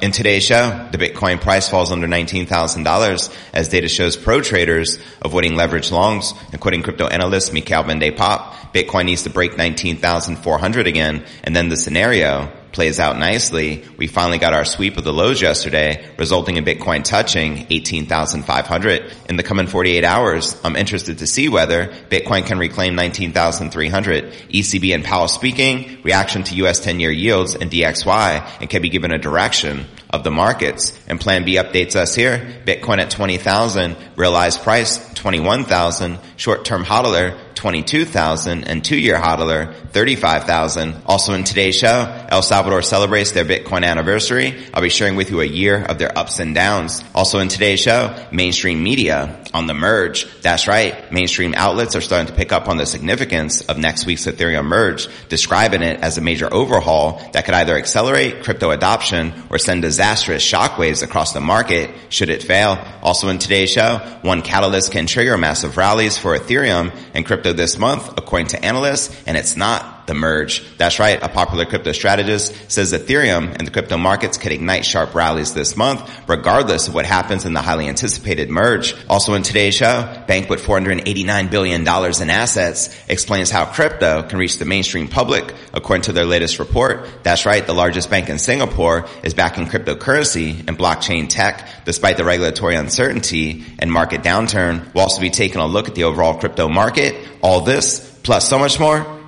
In today's show, the Bitcoin price falls under $19,000 as data shows pro traders avoiding leverage longs. According crypto analyst Michaël van de Poppe, Bitcoin needs to break 19,400 again and then the scenario plays out nicely. We finally got our sweep of the lows yesterday, resulting in Bitcoin touching 18,500. In the coming 48 hours, I'm interested to see whether Bitcoin can reclaim 19,300. ECB and Powell speaking, reaction to US 10-year yields and DXY, and can be given a direction of the markets. And Plan B updates us here. Bitcoin at 20,000, realized price 21,000, short-term hodler 22,000 and two-year hodler 35,000. Also in today's show, El Salvador celebrates their Bitcoin anniversary. I'll be sharing with you a year of their ups and downs. Also in today's show, mainstream media on the merge. That's right. Mainstream outlets are starting to pick up on the significance of next week's Ethereum merge, describing it as a major overhaul that could either accelerate crypto adoption or send disastrous shockwaves across the market should it fail. Also in today's show, one catalyst can trigger massive rallies for Ethereum and crypto this month, according to analysts, and it's not the merge. That's right. A popular crypto strategist says Ethereum and the crypto markets could ignite sharp rallies this month, regardless of what happens in the highly anticipated merge. Also in today's show, bank with $489 billion in assets explains how crypto can reach the mainstream public according to their latest report. That's right. The largest bank in Singapore is backing cryptocurrency and blockchain tech despite the regulatory uncertainty and market downturn. We'll also be taking a look at the overall crypto market. All this plus so much more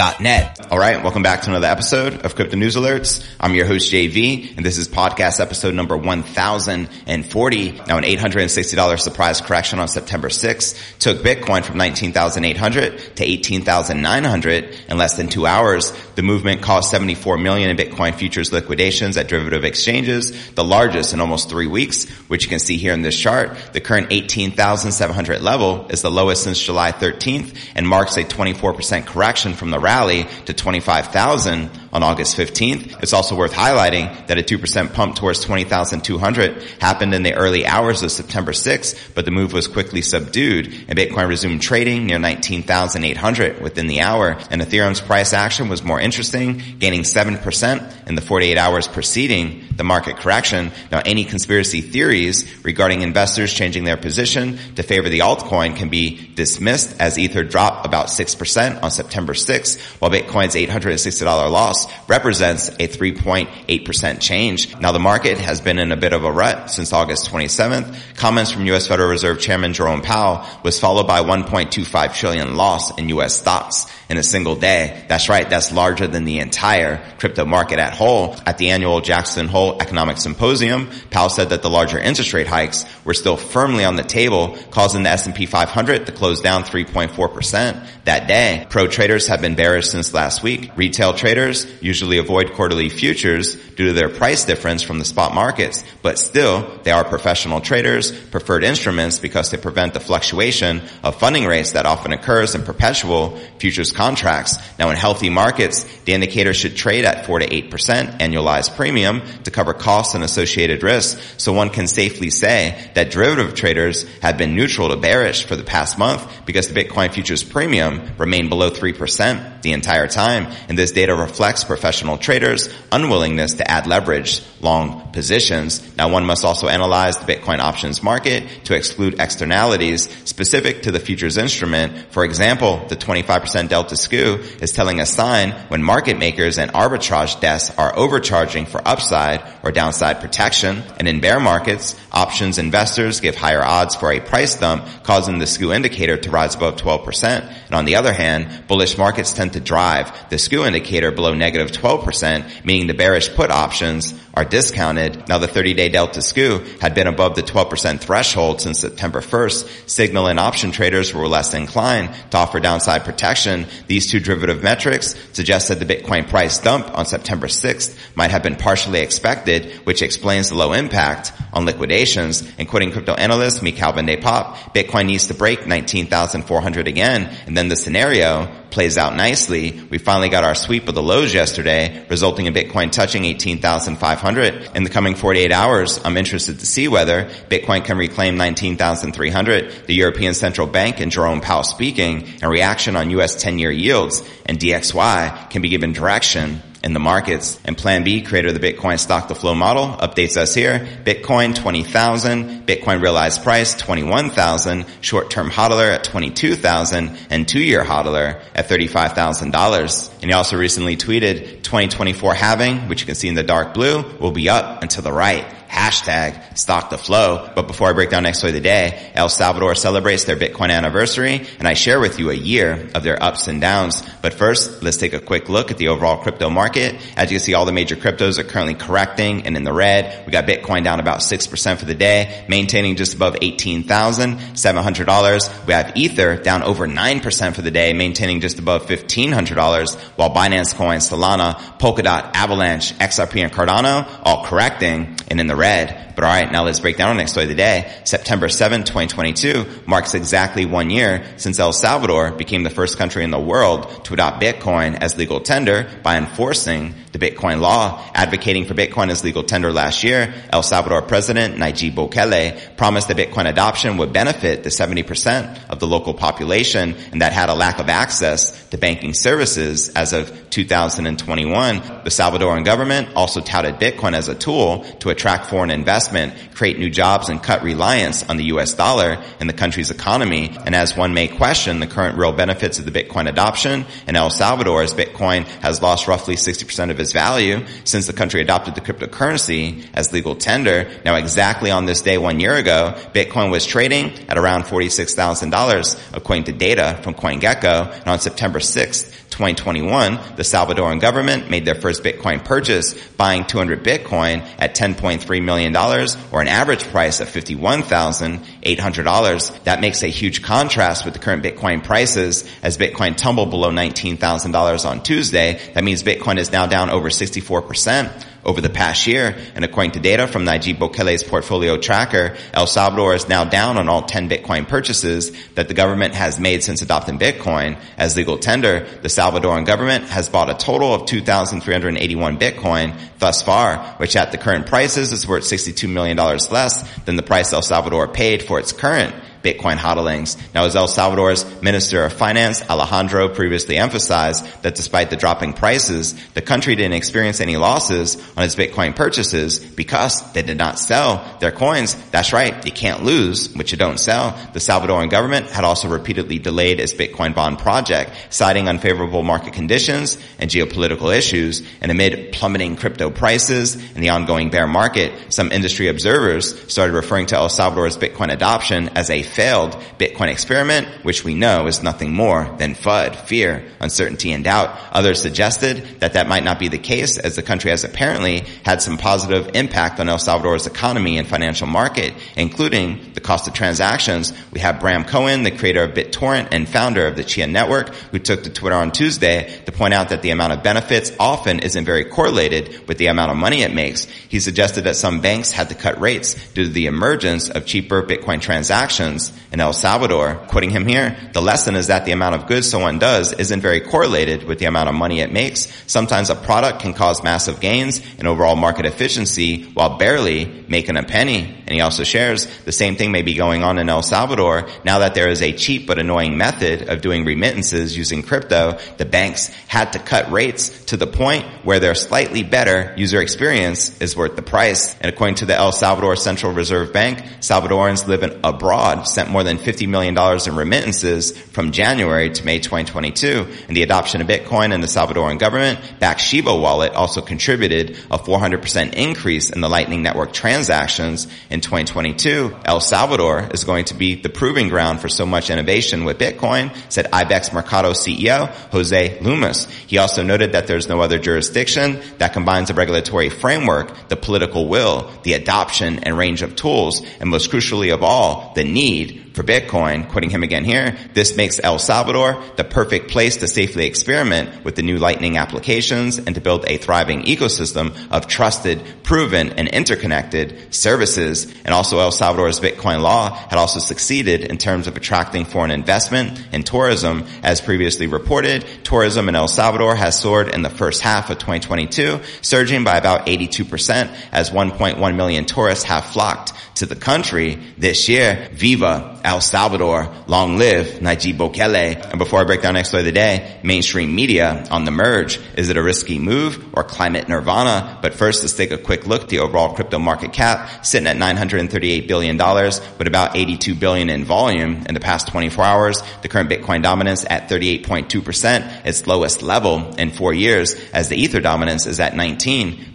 alerts.net. All right. Welcome back to another episode of crypto news alerts. I'm your host JV and this is podcast episode number 1040. Now an $860 surprise correction on September 6th took Bitcoin from 19,800 to 18,900 in less than two hours. The movement caused 74 million in Bitcoin futures liquidations at derivative exchanges, the largest in almost three weeks, which you can see here in this chart. The current 18,700 level is the lowest since July 13th and marks a 24% correction from the rally to 25,000 on August 15th. It's also worth highlighting that a 2% pump towards 20,200 happened in the early hours of September 6th, but the move was quickly subdued and Bitcoin resumed trading near 19,800 within the hour and Ethereum's price action was more interesting, gaining 7% in the 48 hours preceding the market correction. Now any conspiracy theories regarding investors changing their position to favor the altcoin can be dismissed as Ether dropped about 6% on September 6th, while Bitcoin's $860 loss represents a 3.8% change. Now the market has been in a bit of a rut since August 27th. Comments from U.S. Federal Reserve Chairman Jerome Powell was followed by 1.25 trillion loss in U.S. stocks in a single day. That's right. That's larger than the entire crypto market at whole. At the annual Jackson Hole Economic Symposium, Powell said that the larger interest rate hikes were still firmly on the table, causing the S&P 500 to close down 3.4% that day. Pro traders have been bearish since last week. Retail traders usually avoid quarterly futures due to their price difference from the spot markets, but still they are professional traders, preferred instruments because they prevent the fluctuation of funding rates that often occurs in perpetual futures contracts. Now in healthy markets, the indicator should trade at 4 to 8% annualized premium to cover costs and associated risks. So one can safely say that derivative traders have been neutral to bearish for the past month because the Bitcoin futures premium remained below 3% the entire time. And this data reflects professional traders' unwillingness to add leverage long positions. Now one must also analyze the Bitcoin options market to exclude externalities specific to the futures instrument. For example, the 25% delta skew is telling a sign when market makers and arbitrage desks are overcharging for upside or downside protection. And in bear markets, options investors give higher odds for a price dump, causing the skew indicator to rise above 12%. And on the other hand, bullish markets tend to drive the skew indicator below negative 12%, meaning the bearish put options are discounted. Now the 30-day Delta skew had been above the 12% threshold since September 1st. Signal and option traders were less inclined to offer downside protection. These two derivative metrics suggest that the Bitcoin price dump on September 6th might have been partially expected, which explains the low impact on liquidations. And quoting crypto analyst de Poppe, Bitcoin needs to break 19,400 again, and then the scenario plays out nicely. We finally got our sweep of the lows yesterday, resulting in Bitcoin touching 18,500. In the coming 48 hours, I'm interested to see whether Bitcoin can reclaim 19,300. The European Central Bank and Jerome Powell speaking and reaction on U.S. 10-year yields and DXY can be given direction in the markets. And Plan B, creator of the Bitcoin stock to flow model, updates us here. Bitcoin 20,000, Bitcoin realized price 21,000, short-term hodler at 22,000, and two-year hodler at $35,000. And he also recently tweeted 2024 halving, which you can see in the dark blue, will be up and to the right hashtag stock the flow. But before I break down next story of the day, El Salvador celebrates their Bitcoin anniversary and I share with you a year of their ups and downs. But first, let's take a quick look at the overall crypto market. As you can see, all the major cryptos are currently correcting and in the red. We got Bitcoin down about 6% for the day, maintaining just above $18,700. We have Ether down over 9% for the day, maintaining just above $1,500, while Binance Coin, Solana, Polkadot, Avalanche, XRP, and Cardano all correcting and in the red. But alright, now let's break down our next story of the day. September 7, 2022 marks exactly one year since El Salvador became the first country in the world to adopt Bitcoin as legal tender by enforcing the Bitcoin law. Advocating for Bitcoin as legal tender last year, El Salvador President Nayib Bukele promised that Bitcoin adoption would benefit the 70% of the local population and that had a lack of access to banking services as of 2021. The Salvadoran government also touted Bitcoin as a tool to attract foreign investment create new jobs, and cut reliance on the US dollar in the country's economy. And as one may question the current real benefits of the Bitcoin adoption in El Salvador as Bitcoin has lost roughly 60% of its value since the country adopted the cryptocurrency as legal tender. Now exactly on this day one year ago, Bitcoin was trading at around $46,000 according to data from CoinGecko. And on September 6th, 2021, the Salvadoran government made their first Bitcoin purchase, buying 200 Bitcoin at $10.3 million or an average price of $51,800. That makes a huge contrast with the current Bitcoin prices as Bitcoin tumbled below $19,000 on Tuesday. That means Bitcoin is now down over 64% over the past year. And according to data from Nayib Bukele's portfolio tracker, El Salvador is now down on all 10 Bitcoin purchases that the government has made since adopting Bitcoin as legal tender. The Salvadoran government has bought a total of 2,381 Bitcoin thus far, which at the current prices is worth $62 million less than the price El Salvador paid for its current Bitcoin hodlings. Now, as El Salvador's Minister of Finance, Alejandro, previously emphasized that despite the dropping prices, the country didn't experience any losses on its Bitcoin purchases because they did not sell their coins. That's right. You can't lose what you don't sell. The Salvadoran government had also repeatedly delayed its Bitcoin bond project, citing unfavorable market conditions and geopolitical issues. And amid plummeting crypto prices and the ongoing bear market, some industry observers started referring to El Salvador's Bitcoin adoption as a failed Bitcoin experiment, which we know is nothing more than FUD, fear, uncertainty, and doubt. Others suggested that that might not be the case as the country has apparently had some positive impact on El Salvador's economy and financial market, including the cost of transactions. We have Bram Cohen, the creator of BitTorrent and founder of the Chia Network, who took to Twitter on Tuesday to point out that the amount of benefits often isn't very correlated with the amount of money it makes. He suggested that some banks had to cut rates due to the emergence of cheaper Bitcoin transactions in El Salvador. Quoting him here, the lesson is that the amount of good someone does isn't very correlated with the amount of money it makes. Sometimes a product can cause massive gains in overall market efficiency while barely making a penny. And he also shares the same thing may be going on in El Salvador now that there is a cheap but annoying method of doing remittances using crypto. The banks had to cut rates to the point where their slightly better user experience is worth the price. And according to the El Salvador Central Reserve Bank, Salvadorans living abroad sent more than $50 million in remittances from January to May 2022, and the adoption of Bitcoin and the Salvadoran government backed Chivo wallet also contributed a 400% increase in the Lightning Network transactions in 2022. El Salvador is going to be the proving ground for so much innovation with Bitcoin, said IBEX Mercado CEO Jose Lumus. He also noted that there's no other jurisdiction that combines the regulatory framework, the political will, the adoption and range of tools, and most crucially of all, the need need for Bitcoin, quoting him again here, this makes El Salvador the perfect place to safely experiment with the new Lightning applications and to build a thriving ecosystem of trusted, proven, and interconnected services. And also El Salvador's Bitcoin law had also succeeded in terms of attracting foreign investment and tourism. As previously reported, tourism in El Salvador has soared in the first half of 2022, surging by about 82% as 1.1 million tourists have flocked to the country this year. Viva El Salvador, long live Nayib Bukele. And before I break down next story of the day, mainstream media on the merge. Is it a risky move or climate nirvana? But first, let's take a quick look. At the overall crypto market cap sitting at $938 billion with about 82 billion in volume in the past 24 hours. The current Bitcoin dominance at 38.2%, its lowest level in four years as the Ether dominance is at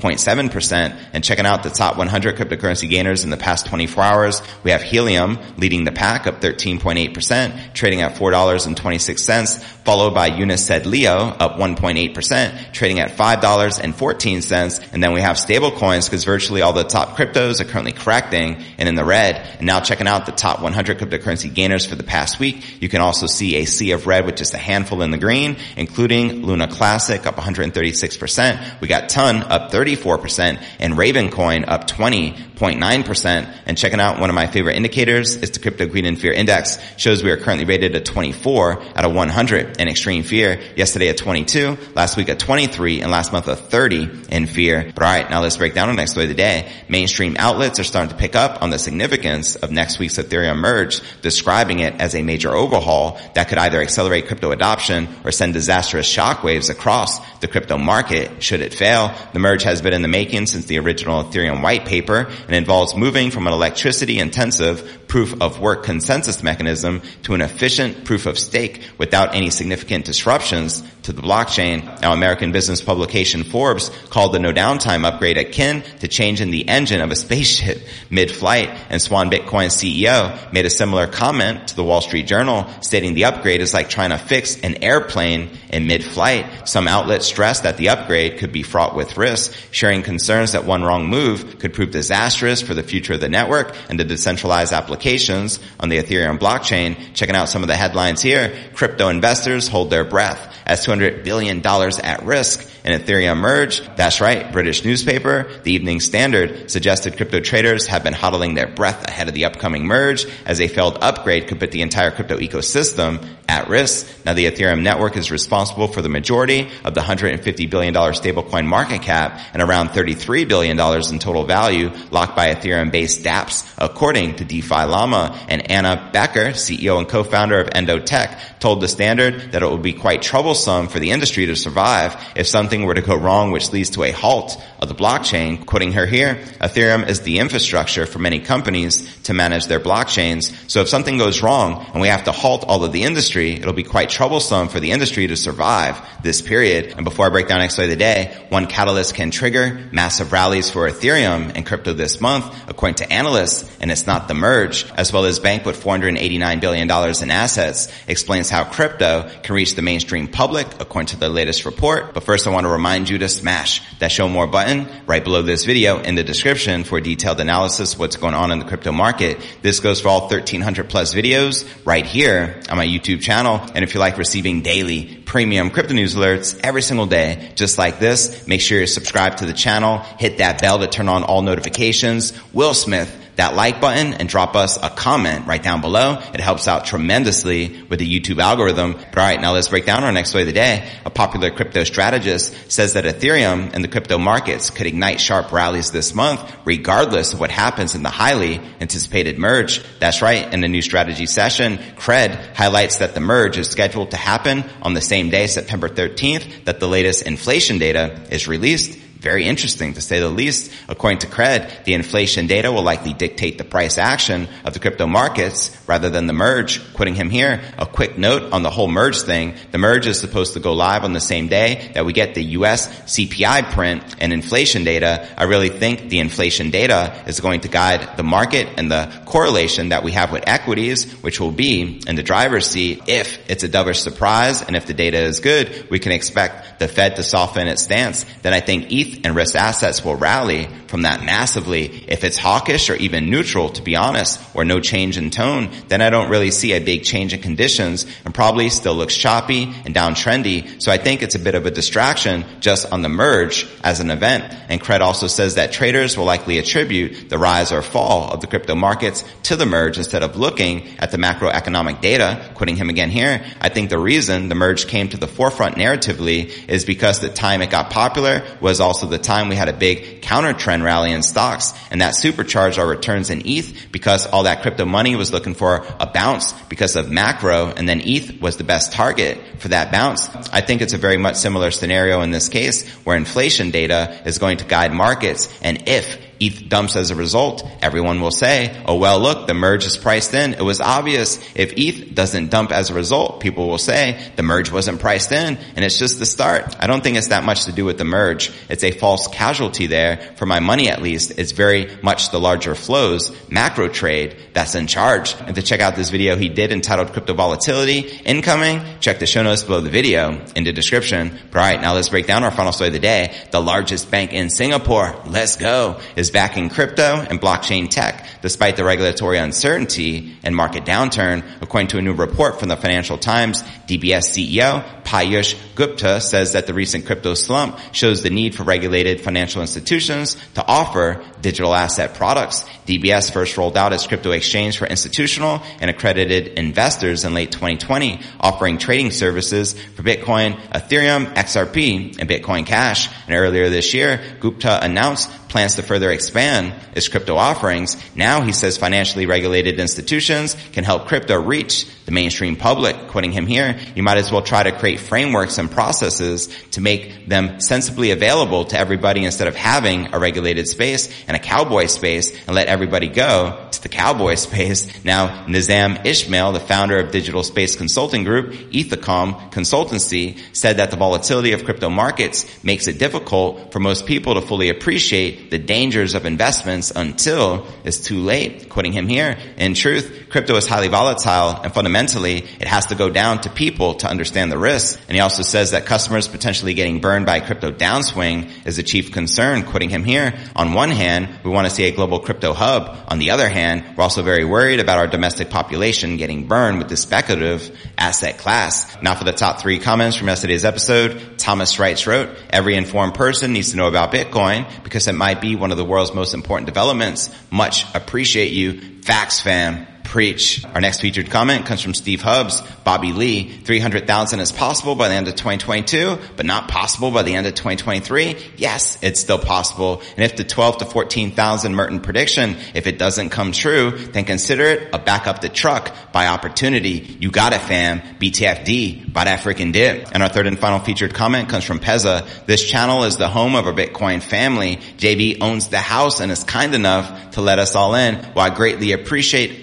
19.7%. And checking out the top 100 cryptocurrency gainers in the past 24 hours, we have Helium leading the pack up 13.8%, trading at $4.26, followed by UNUS SED LEO up 1.8%, trading at $5.14. And then we have stablecoins because virtually all the top cryptos are currently correcting and in the red. And now checking out the top 100 cryptocurrency gainers for the past week, you can also see a sea of red with just a handful in the green, including Luna Classic up 136%. We got Ton up 34% and Ravencoin up 20.9%. And checking out one of my favorite indicators is the Crypto Greed and Fear Index shows we are currently rated at 24 out of 100 in extreme fear. Yesterday at 22, last week at 23, and last month at 30 in fear. But alright, now let's break down the next story of the day. Mainstream outlets are starting to pick up on the significance of next week's Ethereum merge, describing it as a major overhaul that could either accelerate crypto adoption or send disastrous shockwaves across the crypto market should it fail. The merge has been in the making since the original Ethereum white paper and involves moving from an electricity intensive proof of work consensus mechanism to an efficient proof of stake without any significant disruptions to the blockchain. Now American business publication Forbes called the no downtime upgrade akin to changing the engine of a spaceship mid-flight and Swan Bitcoin CEO made a similar comment to the Wall Street Journal stating the upgrade is like trying to fix an airplane in mid-flight. Some outlets stressed that the upgrade could be fraught with risk, sharing concerns that one wrong move could prove disastrous for the future of the network and the decentralized applications on the Ethereum blockchain. Checking out some of the headlines here, crypto investors hold their breath as $200 billion at risk in Ethereum merge. That's right, British newspaper, the Evening Standard, suggested crypto traders have been huddling their breath ahead of the upcoming merge as a failed upgrade could put the entire crypto ecosystem at risk. Now the Ethereum network is responsible for the majority of the $150 billion stablecoin market cap and around $33 billion in total value locked by Ethereum-based dApps, according to DeFi Llama. And Anna Becker, CEO and co-founder of Endotech, told the Standard that it would be quite troublesome for the industry to survive if something were to go wrong which leads to a halt of the blockchain. Quoting her here, Ethereum is the infrastructure for many companies to manage their blockchains. So if something goes wrong and we have to halt all of the industry, it'll be quite troublesome for the industry to survive this period. And before I break down day of the day, one catalyst can trigger massive rallies for Ethereum and crypto this month, according to analysts, and it's not the merge, as well as Bank with $489 billion in assets, explains how crypto can reach the mainstream public, according to the latest report. But first I want to remind you to smash that show more button right below this video in the description for detailed analysis of what's going on in the crypto market. This goes for all 1300 plus videos right here on my YouTube channel. And if you like receiving daily premium crypto news alerts every single day, just like this, make sure you're subscribed to the channel, hit that bell to turn on all notifications. Will Smith that like button and drop us a comment right down below. It helps out tremendously with the YouTube algorithm. But all right, now let's break down our next way of the day. A popular crypto strategist says that Ethereum and the crypto markets could ignite sharp rallies this month, regardless of what happens in the highly anticipated merge. That's right. In a new strategy session, Cred highlights that the merge is scheduled to happen on the same day, September 13th, that the latest inflation data is released very interesting to say the least. According to Cred, the inflation data will likely dictate the price action of the crypto markets rather than the merge. Quoting him here, a quick note on the whole merge thing. The merge is supposed to go live on the same day that we get the US CPI print and inflation data. I really think the inflation data is going to guide the market and the correlation that we have with equities, which will be in the driver's seat if it's a dovish surprise and if the data is good, we can expect the Fed to soften its stance. Then I think ETH and risk assets will rally from that massively. If it's hawkish or even neutral, to be honest, or no change in tone, then I don't really see a big change in conditions and probably still looks choppy and downtrendy. So I think it's a bit of a distraction just on the merge as an event. And Cred also says that traders will likely attribute the rise or fall of the crypto markets to the merge instead of looking at the macroeconomic data. Quoting him again here, I think the reason the merge came to the forefront narratively is because the time it got popular was also the time we had a big counter trend rally in stocks and that supercharged our returns in ETH because all that crypto money was looking for a bounce because of macro and then ETH was the best target for that bounce. I think it's a very much similar scenario in this case where inflation data is going to guide markets and if ETH dumps as a result, everyone will say, oh well look, the merge is priced in. It was obvious. If ETH doesn't dump as a result, people will say the merge wasn't priced in and it's just the start. I don't think it's that much to do with the merge. It's a false casualty there. For my money at least, it's very much the larger flows, macro trade that's in charge. And to check out this video he did entitled Crypto Volatility Incoming, check the show notes below the video in the description. But alright, now let's break down our final story of the day. The largest bank in Singapore, let's go, is backing crypto and blockchain tech despite the regulatory uncertainty and market downturn. According to a new report from the Financial Times, DBS CEO Piyush Gupta says that the recent crypto slump shows the need for regulated financial institutions to offer digital asset products. DBS first rolled out its crypto exchange for institutional and accredited investors in late 2020, offering trading services for Bitcoin, Ethereum, XRP, and Bitcoin Cash. And earlier this year, Gupta announced plans to further expand its crypto offerings. Now he says financially regulated institutions can help crypto reach the mainstream public. Quoting him here, you might as well try to create frameworks and processes to make them sensibly available to everybody instead of having a regulated space and a cowboy space and let everybody go to the cowboy space. Now, Nizam Ismail, the founder of digital space consulting group, Ethikom Consultancy, said that the volatility of crypto markets makes it difficult for most people to fully appreciate the dangers of investments until it's too late. Quoting him here, in truth, crypto is highly volatile and fundamentally it has to go down to people to understand the risks. And he also says that customers potentially getting burned by crypto downswing is a chief concern. Quoting him here, on one hand, we want to see a global crypto hub. On the other hand, we're also very worried about our domestic population getting burned with this speculative asset class. Now for the top three comments from yesterday's episode, Thomas Wrights wrote, every informed person needs to know about Bitcoin because it might be one of the world's most important developments. Much appreciate you. Facts fam preach. Our next featured comment comes from Steve Hubbs. Bobby Lee, 300,000 is possible by the end of 2022, but not possible by the end of 2023. Yes, it's still possible. And if the 12 to 14,000 Merton prediction, if it doesn't come true, then consider it a back up the truck by opportunity. You got it fam. BTFD. Buy that freaking dip. And our third and final featured comment comes from Pezza. This channel is the home of our Bitcoin family. JB owns the house and is kind enough to let us all in. While I greatly appreciate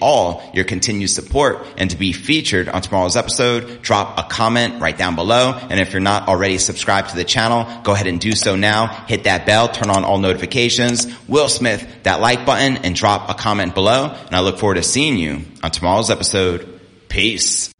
your continued support and to be featured on tomorrow's episode, drop a comment right down below. And if you're not already subscribed to the channel, go ahead and do so now. Hit that bell, turn on all notifications, Will Smith, that like button and drop a comment below. And I look forward to seeing you on tomorrow's episode. Peace.